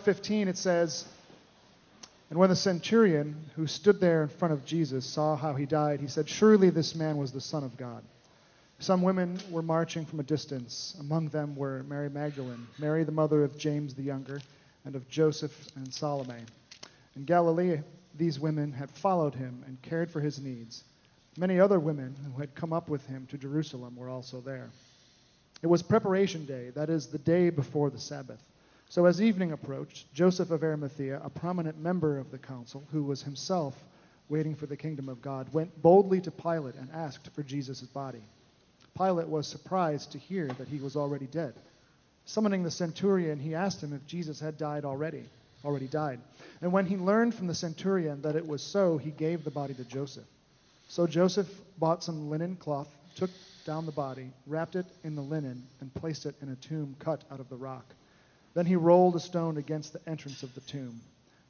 15, it says, And when the centurion who stood there in front of Jesus saw how he died, he said, Surely this man was the Son of God. Some women were marching from a distance. Among them were Mary Magdalene, Mary the mother of James the younger, and of Joseph and Salome. In Galilee, these women had followed him and cared for his needs. Many other women who had come up with him to Jerusalem were also there. It was preparation day, that is, the day before the Sabbath. So as evening approached, Joseph of Arimathea, a prominent member of the council, who was himself waiting for the kingdom of God, went boldly to Pilate and asked for Jesus' body. Pilate was surprised to hear that he was already dead. Summoning the centurion, he asked him if Jesus had died already, already died. And when he learned from the centurion that it was so, he gave the body to Joseph. So Joseph bought some linen cloth, took down the body, wrapped it in the linen, and placed it in a tomb cut out of the rock. Then he rolled a stone against the entrance of the tomb.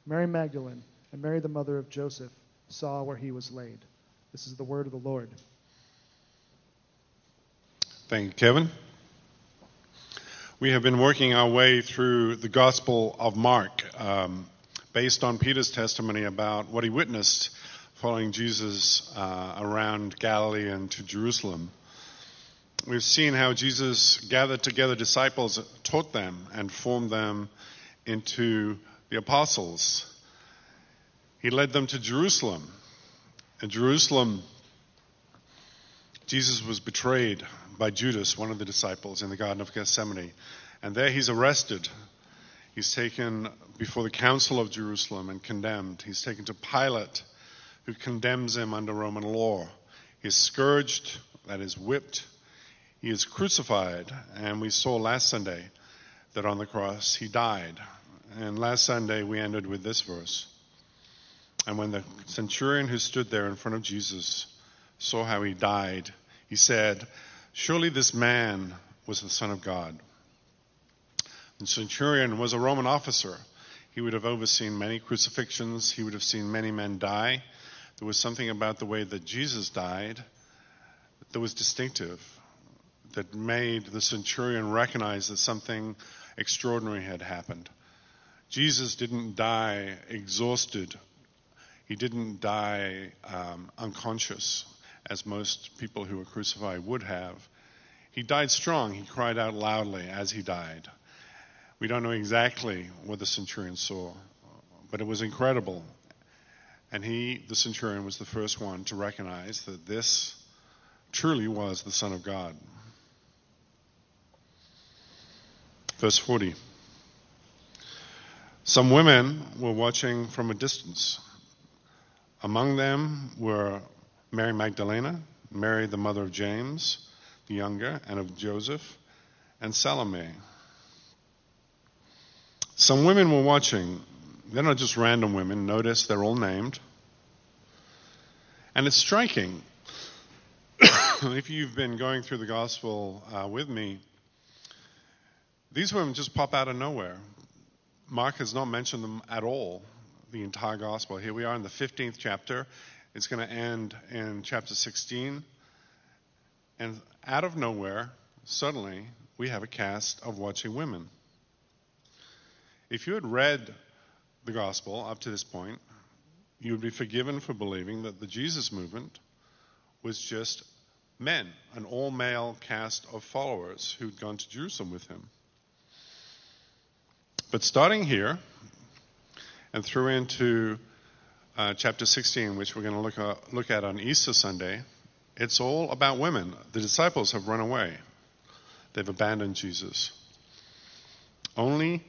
Mary Magdalene and Mary the mother of Joseph saw where he was laid. This is the word of the Lord. Thank you, Kevin. We have been working our way through the Gospel of Mark um, based on Peter's testimony about what he witnessed following Jesus uh, around Galilee and to Jerusalem. We've seen how Jesus gathered together disciples, taught them, and formed them into the apostles. He led them to Jerusalem. In Jerusalem, Jesus was betrayed by Judas, one of the disciples, in the Garden of Gethsemane. And there he's arrested. He's taken before the council of Jerusalem and condemned. He's taken to Pilate, who condemns him under Roman law. He's scourged, that is, whipped. He is crucified. And we saw last Sunday that on the cross he died. And last Sunday we ended with this verse. And when the centurion who stood there in front of Jesus saw how he died, he said, Surely this man was the Son of God. The centurion was a Roman officer. He would have overseen many crucifixions, he would have seen many men die. There was something about the way that Jesus died that was distinctive, that made the centurion recognize that something extraordinary had happened. Jesus didn't die exhausted, he didn't die um, unconscious as most people who were crucified would have. He died strong. He cried out loudly as he died. We don't know exactly what the centurion saw, but it was incredible. And he, the centurion, was the first one to recognize that this truly was the Son of God. Verse 40. Some women were watching from a distance. Among them were Mary Magdalena, Mary the mother of James the younger, and of Joseph, and Salome. Some women were watching. They're not just random women. Notice they're all named. And it's striking. if you've been going through the gospel uh, with me, these women just pop out of nowhere. Mark has not mentioned them at all, the entire gospel. Here we are in the 15th chapter. It's going to end in chapter 16. And out of nowhere, suddenly, we have a cast of watching women. If you had read the gospel up to this point, you would be forgiven for believing that the Jesus movement was just men, an all male cast of followers who'd gone to Jerusalem with him. But starting here and through into uh, chapter 16, which we're going to look, uh, look at on Easter Sunday, it's all about women. The disciples have run away, they've abandoned Jesus. Only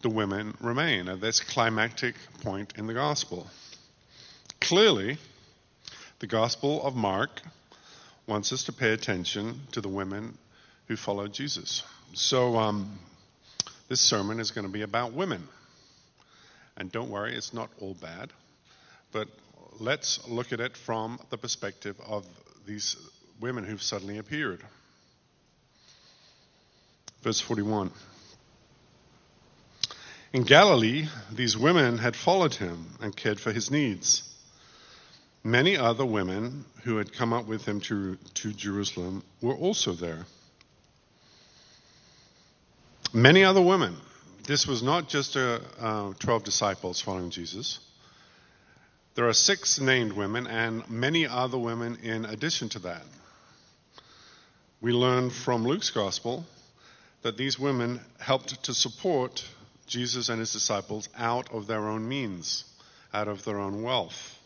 the women remain at this climactic point in the gospel. Clearly, the Gospel of Mark wants us to pay attention to the women who followed Jesus. So, um, this sermon is going to be about women. And don't worry, it's not all bad but let's look at it from the perspective of these women who've suddenly appeared. Verse 41. In Galilee, these women had followed him and cared for his needs. Many other women who had come up with him to, to Jerusalem were also there. Many other women. this was not just a, uh, 12 disciples following Jesus. There are six named women and many other women in addition to that. We learn from Luke's gospel that these women helped to support Jesus and his disciples out of their own means, out of their own wealth.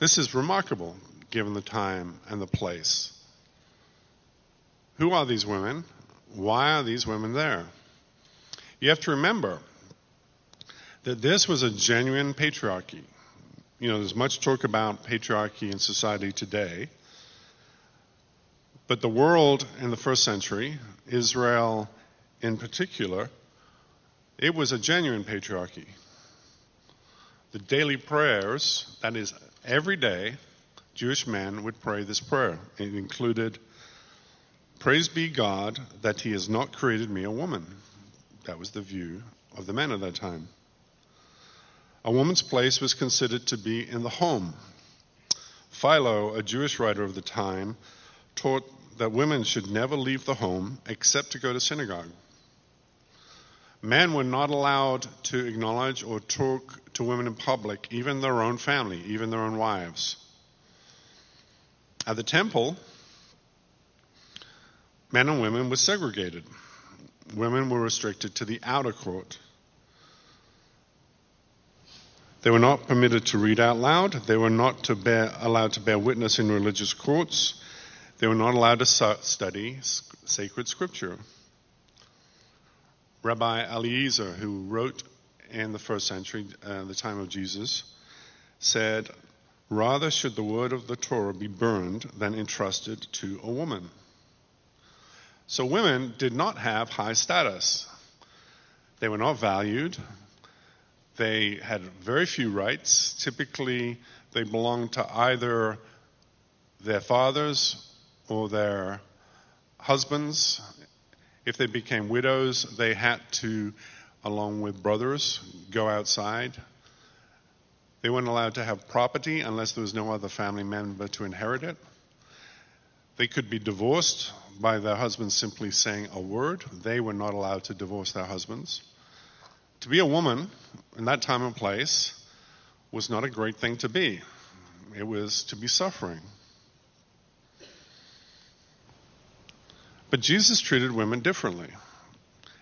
This is remarkable given the time and the place. Who are these women? Why are these women there? You have to remember that this was a genuine patriarchy. You know, there's much talk about patriarchy in society today. But the world in the first century, Israel in particular, it was a genuine patriarchy. The daily prayers, that is, every day, Jewish men would pray this prayer. It included, Praise be God that he has not created me a woman. That was the view of the men at that time. A woman's place was considered to be in the home. Philo, a Jewish writer of the time, taught that women should never leave the home except to go to synagogue. Men were not allowed to acknowledge or talk to women in public, even their own family, even their own wives. At the temple, men and women were segregated. Women were restricted to the outer court. They were not permitted to read out loud. They were not to bear, allowed to bear witness in religious courts. They were not allowed to study sacred scripture. Rabbi Eliezer, who wrote in the first century, uh, the time of Jesus, said, Rather should the word of the Torah be burned than entrusted to a woman. So women did not have high status. They were not valued. They had very few rights. Typically, they belonged to either their fathers or their husbands. If they became widows, they had to, along with brothers, go outside. They weren't allowed to have property unless there was no other family member to inherit it. They could be divorced by their husbands simply saying a word. They were not allowed to divorce their husbands. To be a woman in that time and place was not a great thing to be, it was to be suffering. But Jesus treated women differently,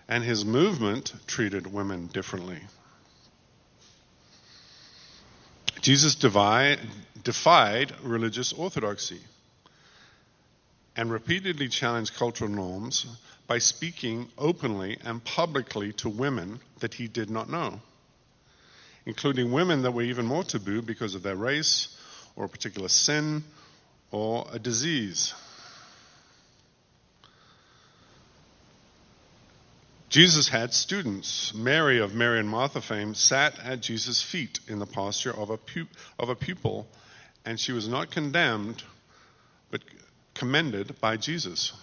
and his movement treated women differently. Jesus defied religious orthodoxy and repeatedly challenged cultural norms by speaking openly and publicly to women that he did not know, including women that were even more taboo because of their race or a particular sin or a disease. Jesus had students. Mary of Mary and Martha fame sat at Jesus' feet in the posture of a, pu- of a pupil, and she was not condemned, but commended by Jesus.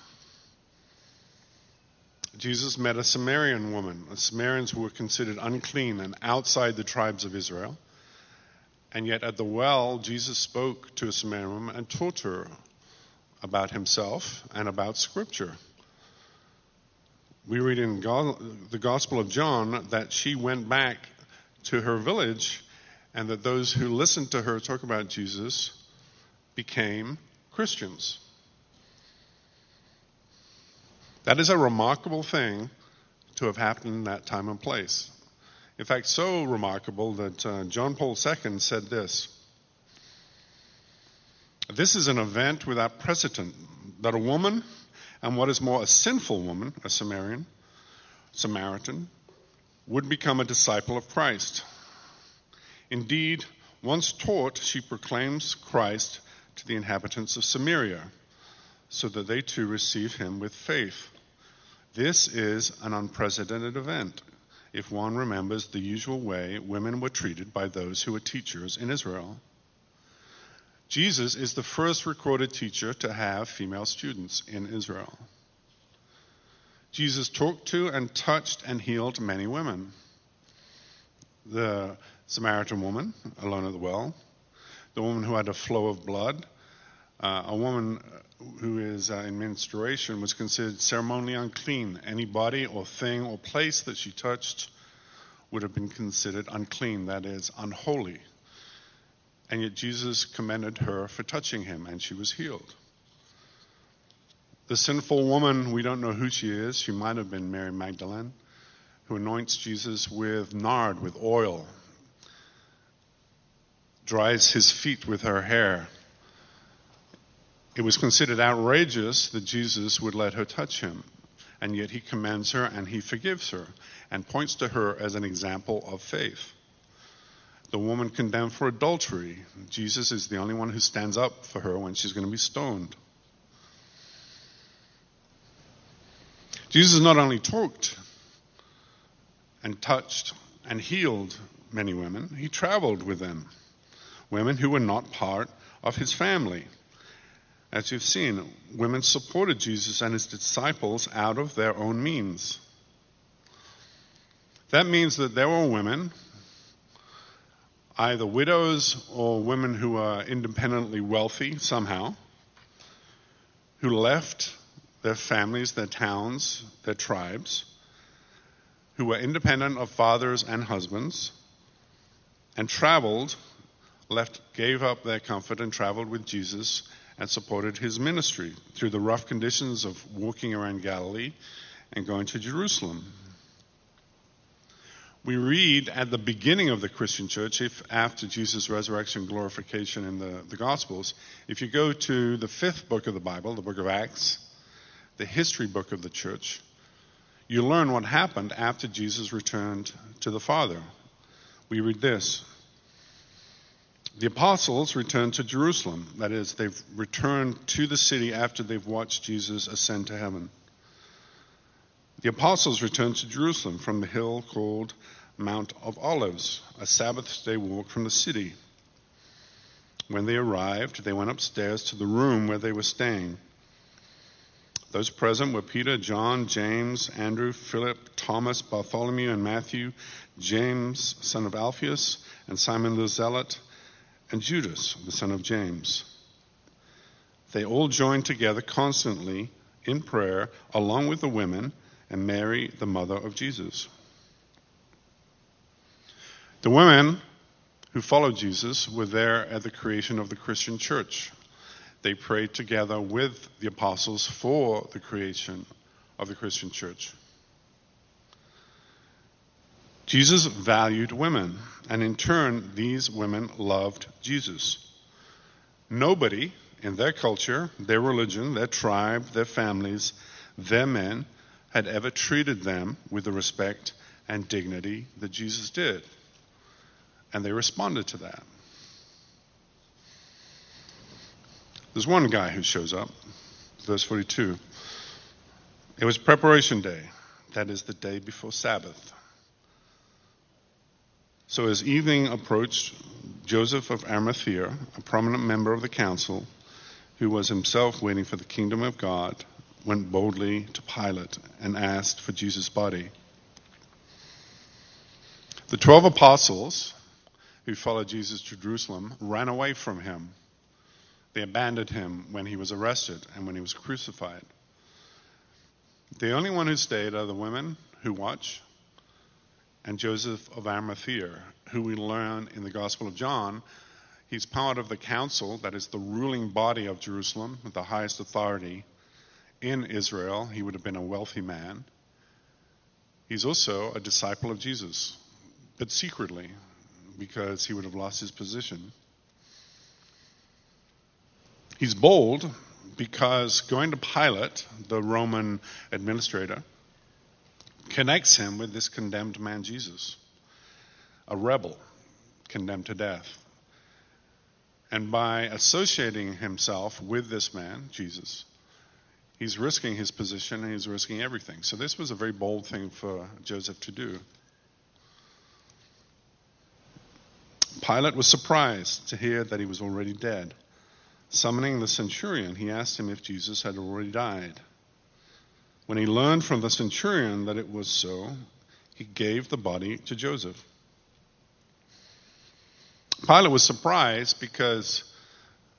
Jesus met a Samaritan woman. The Samaritans were considered unclean and outside the tribes of Israel. And yet at the well, Jesus spoke to a Samaritan woman and taught her about himself and about Scripture. We read in the Gospel of John that she went back to her village and that those who listened to her talk about Jesus became Christians. That is a remarkable thing to have happened in that time and place. In fact, so remarkable that uh, John Paul II said this This is an event without precedent that a woman, and what is more, a sinful woman, a Samaritan, Samaritan, would become a disciple of Christ. Indeed, once taught, she proclaims Christ to the inhabitants of Samaria, so that they too receive him with faith. This is an unprecedented event if one remembers the usual way women were treated by those who were teachers in Israel. Jesus is the first recorded teacher to have female students in Israel. Jesus talked to and touched and healed many women. The Samaritan woman alone at the well, the woman who had a flow of blood, uh, a woman who is uh, in menstruation was considered ceremonially unclean. Any body or thing or place that she touched would have been considered unclean, that is, unholy. And yet Jesus commended her for touching him, and she was healed. The sinful woman, we don't know who she is. She might have been Mary Magdalene, who anoints Jesus with nard, with oil, dries his feet with her hair. It was considered outrageous that Jesus would let her touch him, and yet he commends her and he forgives her and points to her as an example of faith. The woman condemned for adultery, Jesus is the only one who stands up for her when she's going to be stoned. Jesus not only talked and touched and healed many women, he traveled with them, women who were not part of his family. As you've seen, women supported Jesus and his disciples out of their own means. That means that there were women, either widows or women who were independently wealthy somehow, who left their families, their towns, their tribes, who were independent of fathers and husbands, and traveled, left, gave up their comfort and traveled with Jesus and supported his ministry through the rough conditions of walking around Galilee and going to Jerusalem. We read at the beginning of the Christian church, if after Jesus' resurrection and glorification in the, the Gospels, if you go to the fifth book of the Bible, the book of Acts, the history book of the church, you learn what happened after Jesus returned to the Father. We read this. The apostles returned to Jerusalem. That is, they've returned to the city after they've watched Jesus ascend to heaven. The apostles returned to Jerusalem from the hill called Mount of Olives, a Sabbath day walk from the city. When they arrived, they went upstairs to the room where they were staying. Those present were Peter, John, James, Andrew, Philip, Thomas, Bartholomew, and Matthew, James, son of Alphaeus, and Simon the Zealot, and Judas, the son of James. They all joined together constantly in prayer, along with the women and Mary, the mother of Jesus. The women who followed Jesus were there at the creation of the Christian church they prayed together with the apostles for the creation of the Christian church. Jesus valued women, and in turn, these women loved Jesus. Nobody in their culture, their religion, their tribe, their families, their men had ever treated them with the respect and dignity that Jesus did. And they responded to that. There's one guy who shows up, verse 42. It was preparation day, that is the day before Sabbath. So as evening approached, Joseph of Arimathea, a prominent member of the council, who was himself waiting for the kingdom of God, went boldly to Pilate and asked for Jesus' body. The twelve apostles who followed Jesus to Jerusalem ran away from him they abandoned him when he was arrested and when he was crucified. The only one who stayed are the women who watch and Joseph of Arimathea, who we learn in the Gospel of John. He's part of the council, that is the ruling body of Jerusalem, with the highest authority in Israel. He would have been a wealthy man. He's also a disciple of Jesus, but secretly, because he would have lost his position. He's bold because going to Pilate, the Roman administrator, connects him with this condemned man, Jesus, a rebel condemned to death. And by associating himself with this man, Jesus, he's risking his position and he's risking everything. So this was a very bold thing for Joseph to do. Pilate was surprised to hear that he was already dead. Summoning the centurion, he asked him if Jesus had already died. When he learned from the centurion that it was so, he gave the body to Joseph. Pilate was surprised because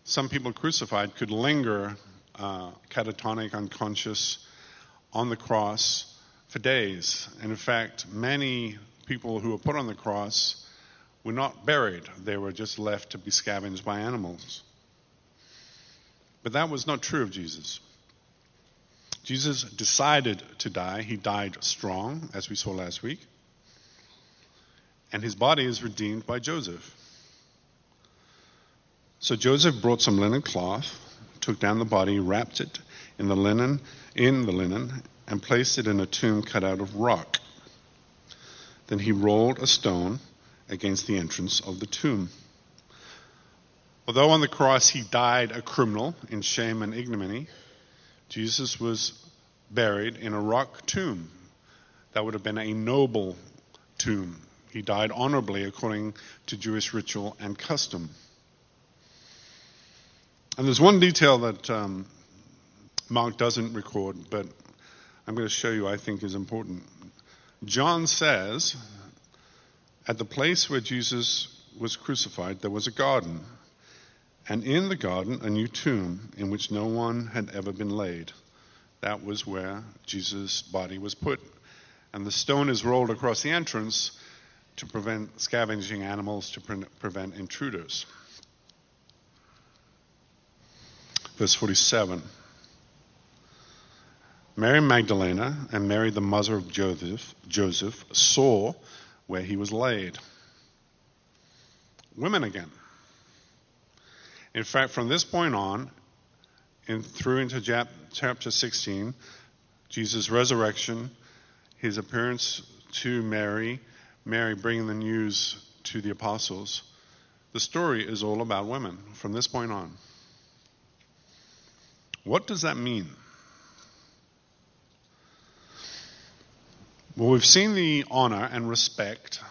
some people crucified could linger uh, catatonic, unconscious on the cross for days. And in fact, many people who were put on the cross were not buried, they were just left to be scavenged by animals. But that was not true of Jesus. Jesus decided to die. He died strong, as we saw last week. And his body is redeemed by Joseph. So Joseph brought some linen cloth, took down the body, wrapped it in the linen, in the linen, and placed it in a tomb cut out of rock. Then he rolled a stone against the entrance of the tomb. Although on the cross he died a criminal in shame and ignominy, Jesus was buried in a rock tomb. That would have been a noble tomb. He died honorably according to Jewish ritual and custom. And there's one detail that um, Mark doesn't record, but I'm going to show you I think is important. John says, at the place where Jesus was crucified, there was a garden, and in the garden, a new tomb in which no one had ever been laid. That was where Jesus' body was put. And the stone is rolled across the entrance to prevent scavenging animals, to pre- prevent intruders. Verse 47. Mary Magdalene and Mary, the mother of Joseph, Joseph, saw where he was laid. Women again. In fact, from this point on, and through into chapter 16, Jesus' resurrection, his appearance to Mary, Mary bringing the news to the apostles, the story is all about women from this point on. What does that mean? Well, we've seen the honor and respect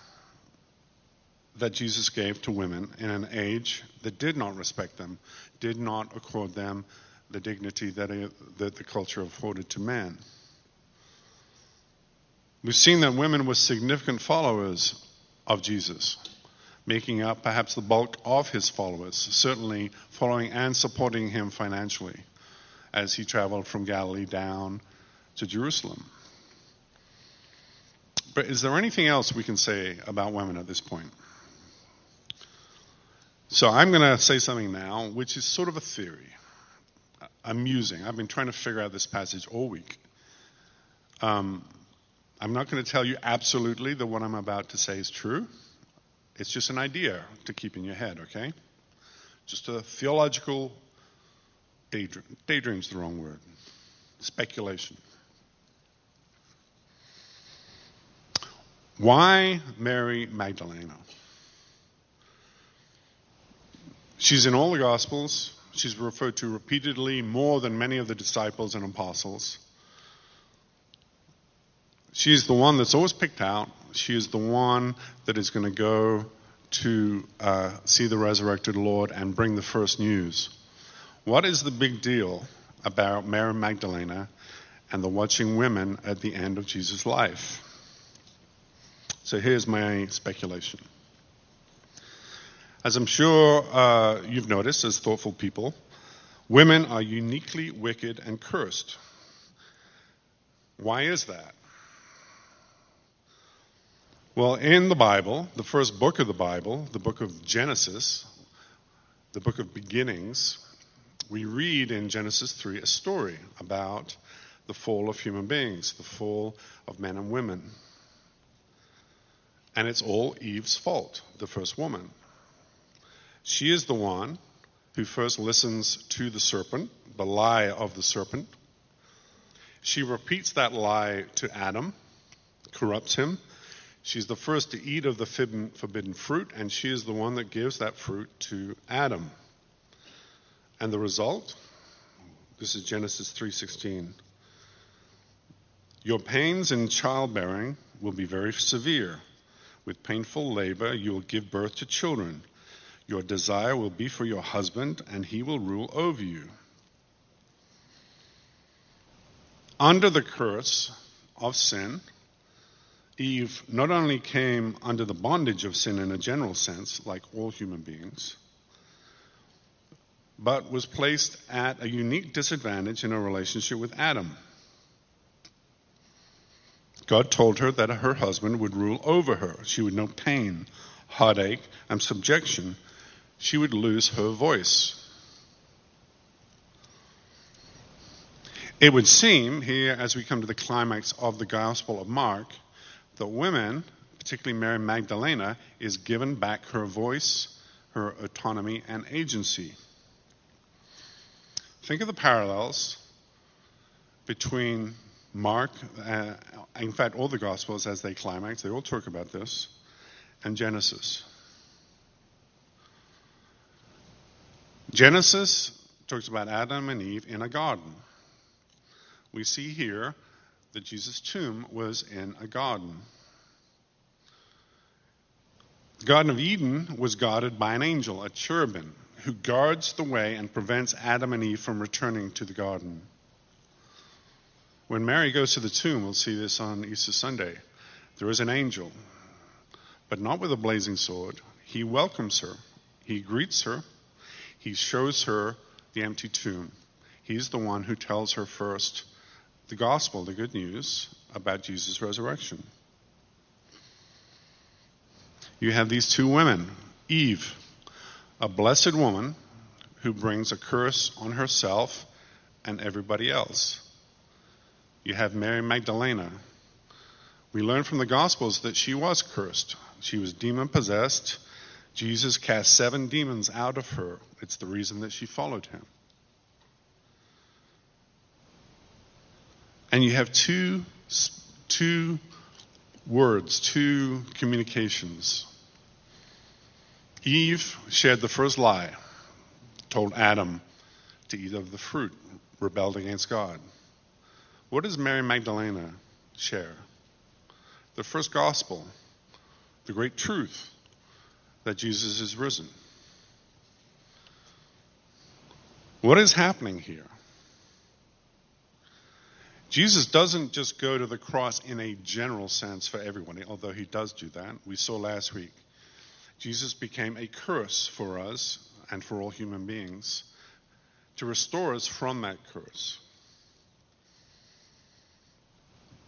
that Jesus gave to women in an age that did not respect them, did not accord them the dignity that, it, that the culture afforded to man. We've seen that women were significant followers of Jesus, making up perhaps the bulk of his followers, certainly following and supporting him financially as he traveled from Galilee down to Jerusalem. But is there anything else we can say about women at this point? So I'm going to say something now, which is sort of a theory. I'm musing. I've been trying to figure out this passage all week. Um, I'm not going to tell you absolutely that what I'm about to say is true. It's just an idea to keep in your head, okay? Just a theological daydream. Daydream's the wrong word. Speculation. Why Mary Magdalene? She's in all the Gospels. She's referred to repeatedly more than many of the disciples and apostles. She's the one that's always picked out. She is the one that is going to go to uh, see the resurrected Lord and bring the first news. What is the big deal about Mary Magdalena and the watching women at the end of Jesus' life? So here's my speculation. As I'm sure uh, you've noticed as thoughtful people, women are uniquely wicked and cursed. Why is that? Well, in the Bible, the first book of the Bible, the book of Genesis, the book of beginnings, we read in Genesis 3 a story about the fall of human beings, the fall of men and women. And it's all Eve's fault, the first woman. She is the one who first listens to the serpent, the lie of the serpent. She repeats that lie to Adam, corrupts him. She's the first to eat of the forbidden fruit, and she is the one that gives that fruit to Adam. And the result? This is Genesis 3:16. Your pains in childbearing will be very severe. With painful labor, you will give birth to children. Your desire will be for your husband, and he will rule over you. Under the curse of sin, Eve not only came under the bondage of sin in a general sense, like all human beings, but was placed at a unique disadvantage in her relationship with Adam. God told her that her husband would rule over her. She would know pain, heartache, and subjection. She would lose her voice. It would seem here, as we come to the climax of the Gospel of Mark, that women, particularly Mary Magdalena, is given back her voice, her autonomy, and agency. Think of the parallels between Mark, uh, in fact, all the Gospels as they climax, they all talk about this, and Genesis. Genesis talks about Adam and Eve in a garden. We see here that Jesus' tomb was in a garden. The Garden of Eden was guarded by an angel, a cherubim, who guards the way and prevents Adam and Eve from returning to the garden. When Mary goes to the tomb, we'll see this on Easter Sunday, there is an angel, but not with a blazing sword. He welcomes her, he greets her, he shows her the empty tomb. He's the one who tells her first the gospel, the good news about Jesus' resurrection. You have these two women, Eve, a blessed woman who brings a curse on herself and everybody else. You have Mary Magdalena. We learn from the Gospels that she was cursed. She was demon possessed. Jesus cast seven demons out of her. It's the reason that she followed him. And you have two, two words, two communications. Eve shared the first lie, told Adam to eat of the fruit, rebelled against God. What does Mary Magdalena share? The first gospel, the great truth that Jesus is risen. What is happening here? Jesus doesn't just go to the cross in a general sense for everyone, although he does do that. We saw last week. Jesus became a curse for us and for all human beings to restore us from that curse.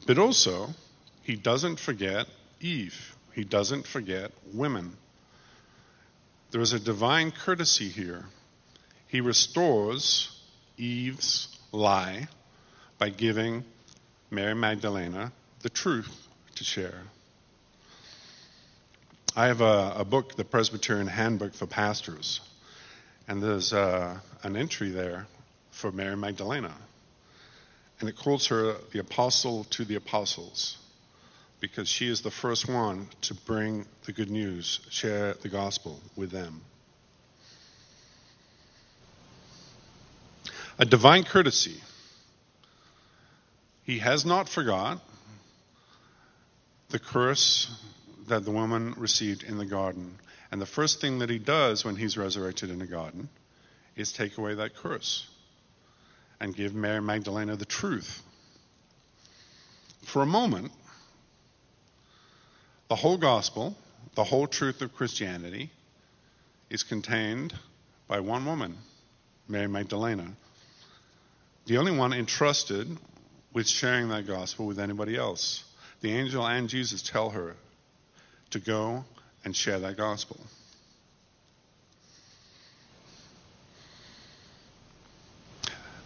But also, he doesn't forget Eve. He doesn't forget women. There is a divine courtesy here. He restores Eve's lie by giving Mary Magdalena the truth to share. I have a, a book, the Presbyterian Handbook for Pastors, and there's uh, an entry there for Mary Magdalena. And it calls her the apostle to the apostles because she is the first one to bring the good news, share the gospel with them. A divine courtesy he has not forgot the curse that the woman received in the garden. And the first thing that he does when he's resurrected in the garden is take away that curse and give Mary Magdalena the truth. For a moment, the whole gospel, the whole truth of Christianity, is contained by one woman, Mary Magdalena, the only one entrusted with sharing that gospel with anybody else. The angel and Jesus tell her to go and share that gospel.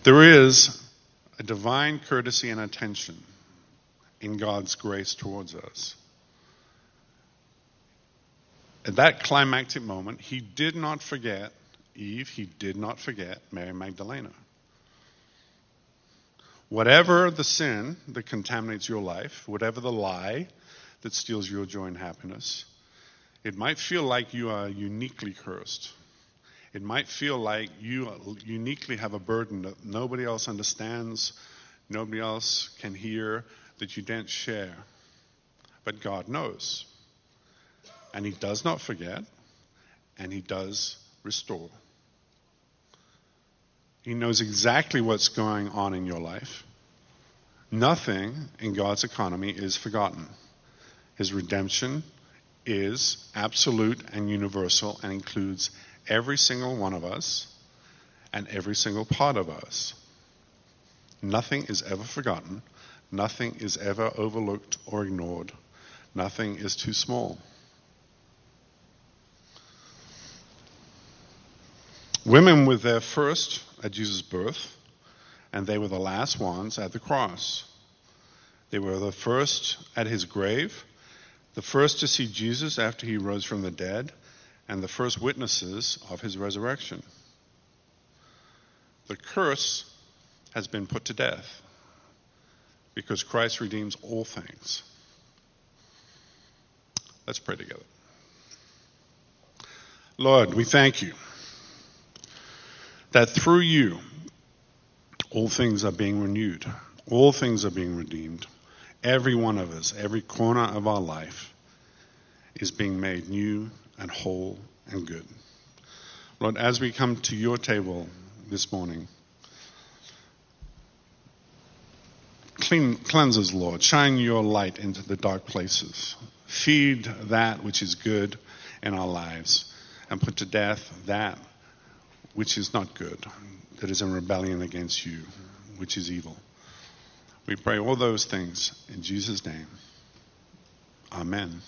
There is a divine courtesy and attention in God's grace towards us. At that climactic moment, he did not forget Eve, he did not forget Mary Magdalena. Whatever the sin that contaminates your life, whatever the lie that steals your joy and happiness, it might feel like you are uniquely cursed. It might feel like you uniquely have a burden that nobody else understands, nobody else can hear, that you didn't share. But God knows. And He does not forget, and He does restore. He knows exactly what's going on in your life. Nothing in God's economy is forgotten. His redemption is absolute and universal and includes every single one of us and every single part of us. Nothing is ever forgotten. Nothing is ever overlooked or ignored. Nothing is too small. Women were there first at Jesus' birth, and they were the last ones at the cross. They were the first at his grave, the first to see Jesus after he rose from the dead, and the first witnesses of his resurrection. The curse has been put to death because Christ redeems all things. Let's pray together. Lord, we thank you that through you all things are being renewed, all things are being redeemed. Every one of us, every corner of our life is being made new and whole and good. Lord, as we come to your table this morning, clean, cleanse us, Lord. Shine your light into the dark places. Feed that which is good in our lives and put to death that which is not good, that is in rebellion against you, which is evil. We pray all those things in Jesus' name. Amen.